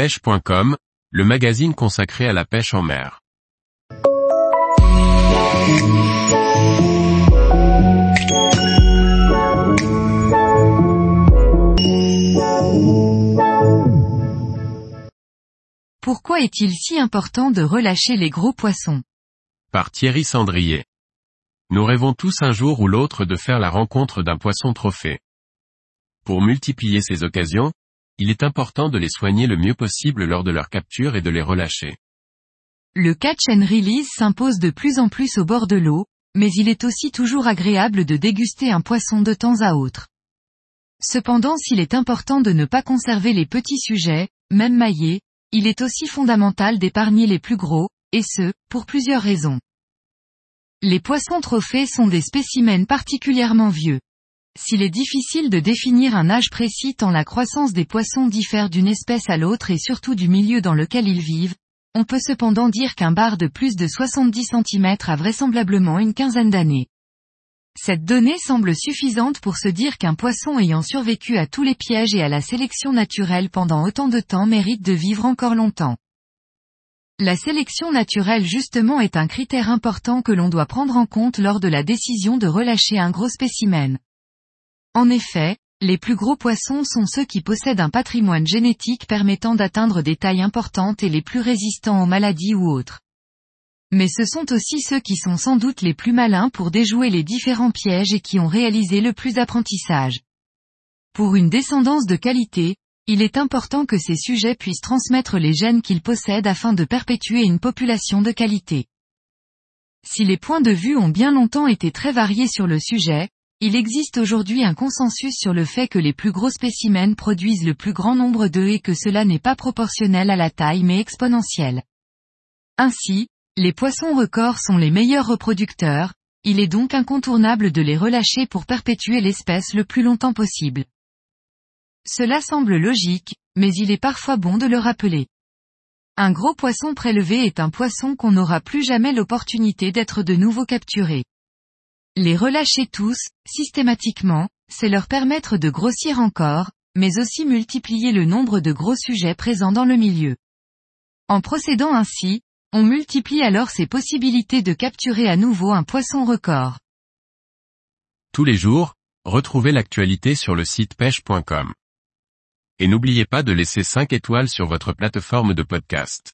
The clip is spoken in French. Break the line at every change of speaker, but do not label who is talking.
pêche.com, le magazine consacré à la pêche en mer.
Pourquoi est-il si important de relâcher les gros poissons?
Par Thierry Sandrier. Nous rêvons tous un jour ou l'autre de faire la rencontre d'un poisson trophée. Pour multiplier ces occasions, il est important de les soigner le mieux possible lors de leur capture et de les relâcher.
Le catch and release s'impose de plus en plus au bord de l'eau, mais il est aussi toujours agréable de déguster un poisson de temps à autre. Cependant s'il est important de ne pas conserver les petits sujets, même maillés, il est aussi fondamental d'épargner les plus gros, et ce, pour plusieurs raisons. Les poissons trophées sont des spécimens particulièrement vieux. S'il est difficile de définir un âge précis tant la croissance des poissons diffère d'une espèce à l'autre et surtout du milieu dans lequel ils vivent, on peut cependant dire qu'un bar de plus de 70 cm a vraisemblablement une quinzaine d'années. Cette donnée semble suffisante pour se dire qu'un poisson ayant survécu à tous les pièges et à la sélection naturelle pendant autant de temps mérite de vivre encore longtemps. La sélection naturelle justement est un critère important que l'on doit prendre en compte lors de la décision de relâcher un gros spécimen. En effet, les plus gros poissons sont ceux qui possèdent un patrimoine génétique permettant d'atteindre des tailles importantes et les plus résistants aux maladies ou autres. Mais ce sont aussi ceux qui sont sans doute les plus malins pour déjouer les différents pièges et qui ont réalisé le plus d'apprentissage. Pour une descendance de qualité, il est important que ces sujets puissent transmettre les gènes qu'ils possèdent afin de perpétuer une population de qualité. Si les points de vue ont bien longtemps été très variés sur le sujet, il existe aujourd'hui un consensus sur le fait que les plus gros spécimens produisent le plus grand nombre d'œufs et que cela n'est pas proportionnel à la taille mais exponentiel. Ainsi, les poissons records sont les meilleurs reproducteurs, il est donc incontournable de les relâcher pour perpétuer l'espèce le plus longtemps possible. Cela semble logique, mais il est parfois bon de le rappeler. Un gros poisson prélevé est un poisson qu'on n'aura plus jamais l'opportunité d'être de nouveau capturé. Les relâcher tous, systématiquement, c'est leur permettre de grossir encore, mais aussi multiplier le nombre de gros sujets présents dans le milieu. En procédant ainsi, on multiplie alors ses possibilités de capturer à nouveau un poisson record.
Tous les jours, retrouvez l'actualité sur le site pêche.com. Et n'oubliez pas de laisser 5 étoiles sur votre plateforme de podcast.